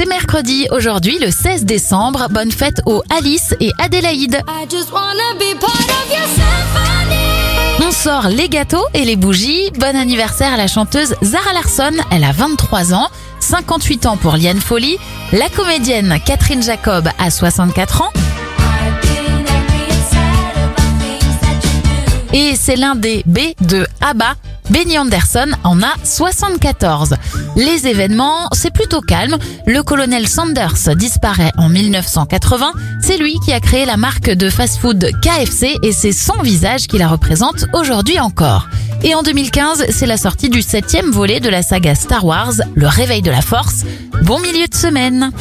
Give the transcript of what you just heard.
C'est mercredi, aujourd'hui le 16 décembre. Bonne fête aux Alice et Adélaïde. On sort les gâteaux et les bougies. Bon anniversaire à la chanteuse Zara Larsson, elle a 23 ans. 58 ans pour Liane Folly. La comédienne Catherine Jacob a 64 ans. Et c'est l'un des B de ABBA. Benny Anderson en a 74. Les événements, c'est plutôt calme. Le colonel Sanders disparaît en 1980. C'est lui qui a créé la marque de fast-food KFC et c'est son visage qui la représente aujourd'hui encore. Et en 2015, c'est la sortie du septième volet de la saga Star Wars, Le Réveil de la Force. Bon milieu de semaine